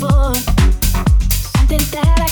before. Something that I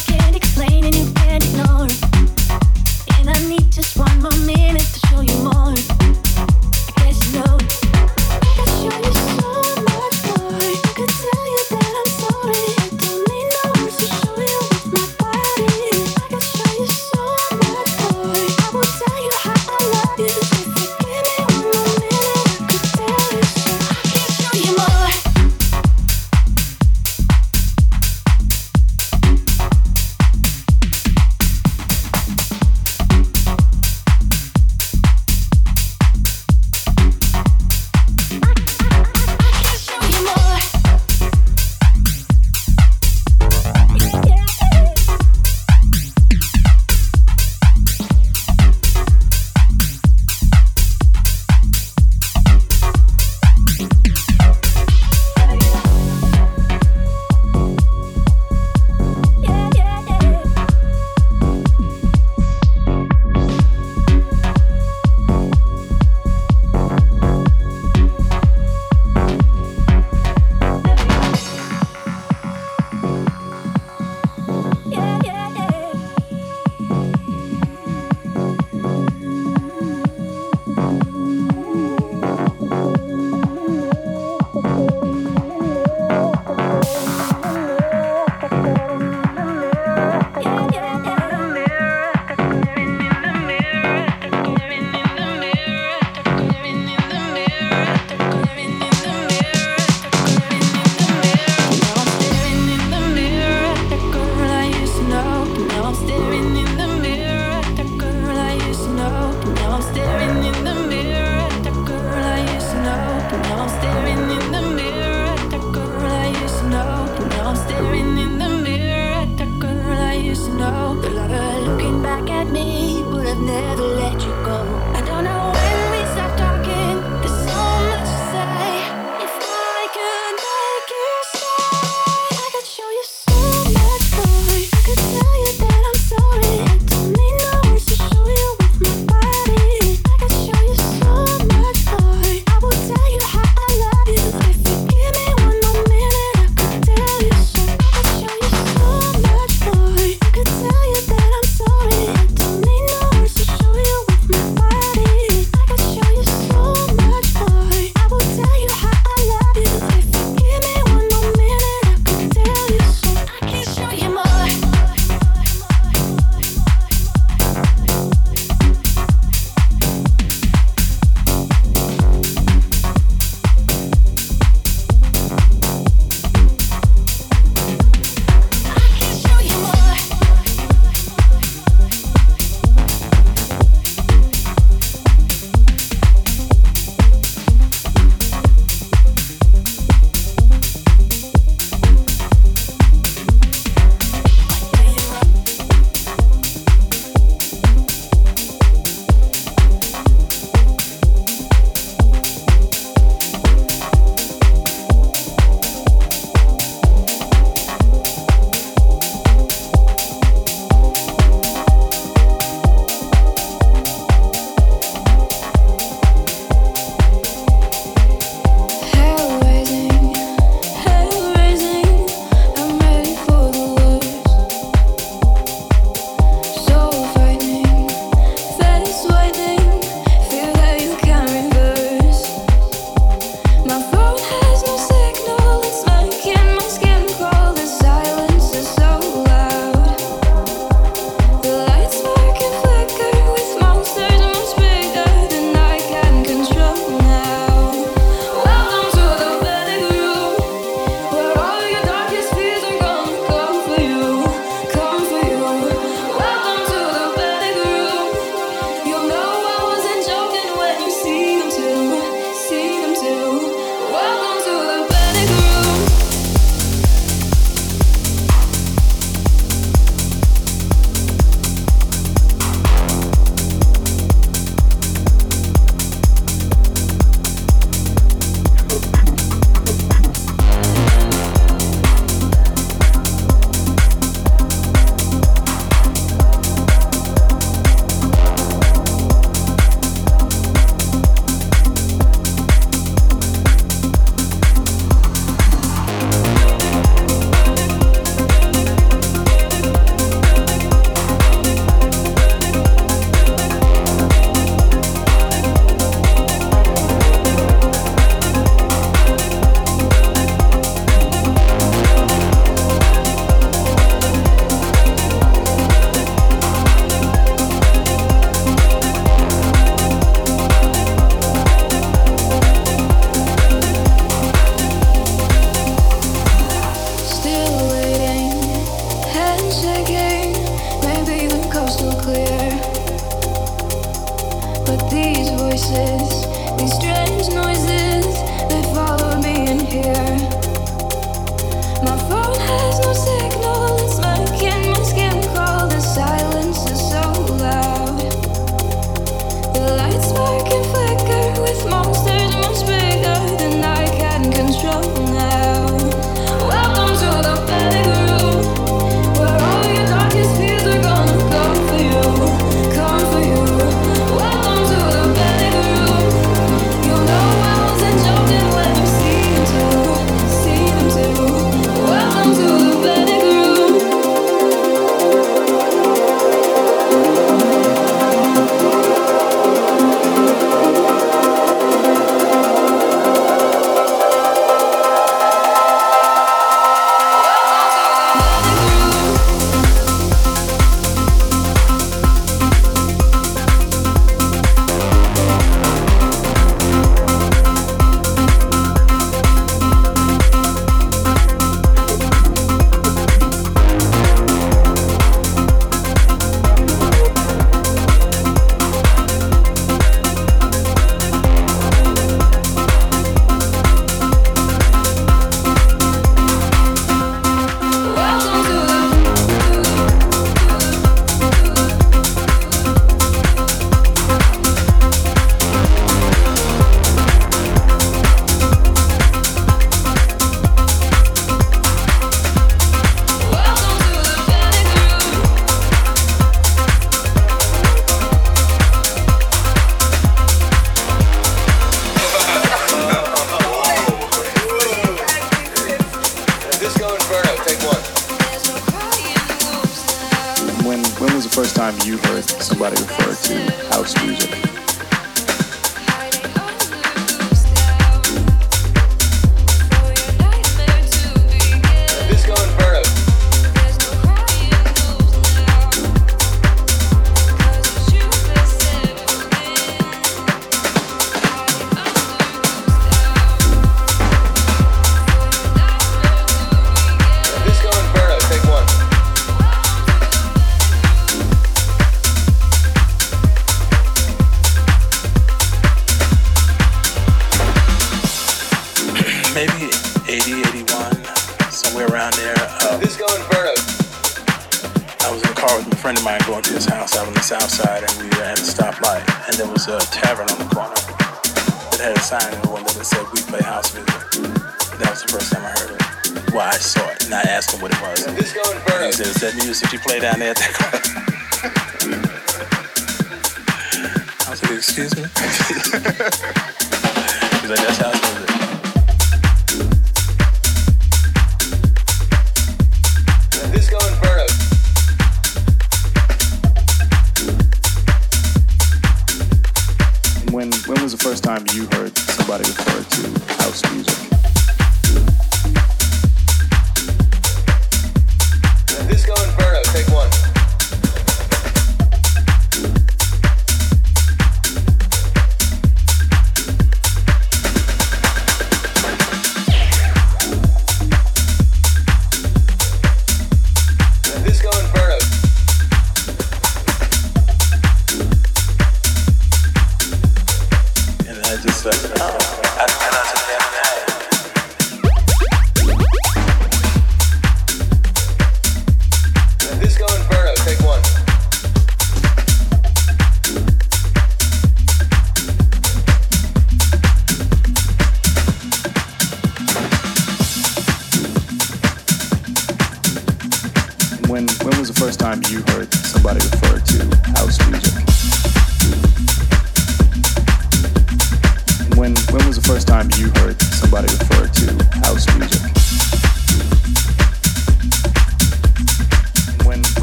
You and there was a tavern on the corner that had a sign in the window that said, We play house music. That was the first time I heard it. Well, I saw it, and I asked him what it was. And he said, Is that music you play down there at that corner? I said, Excuse me? He's like, That's house music. first time you heard somebody refer to house music?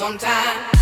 sometimes,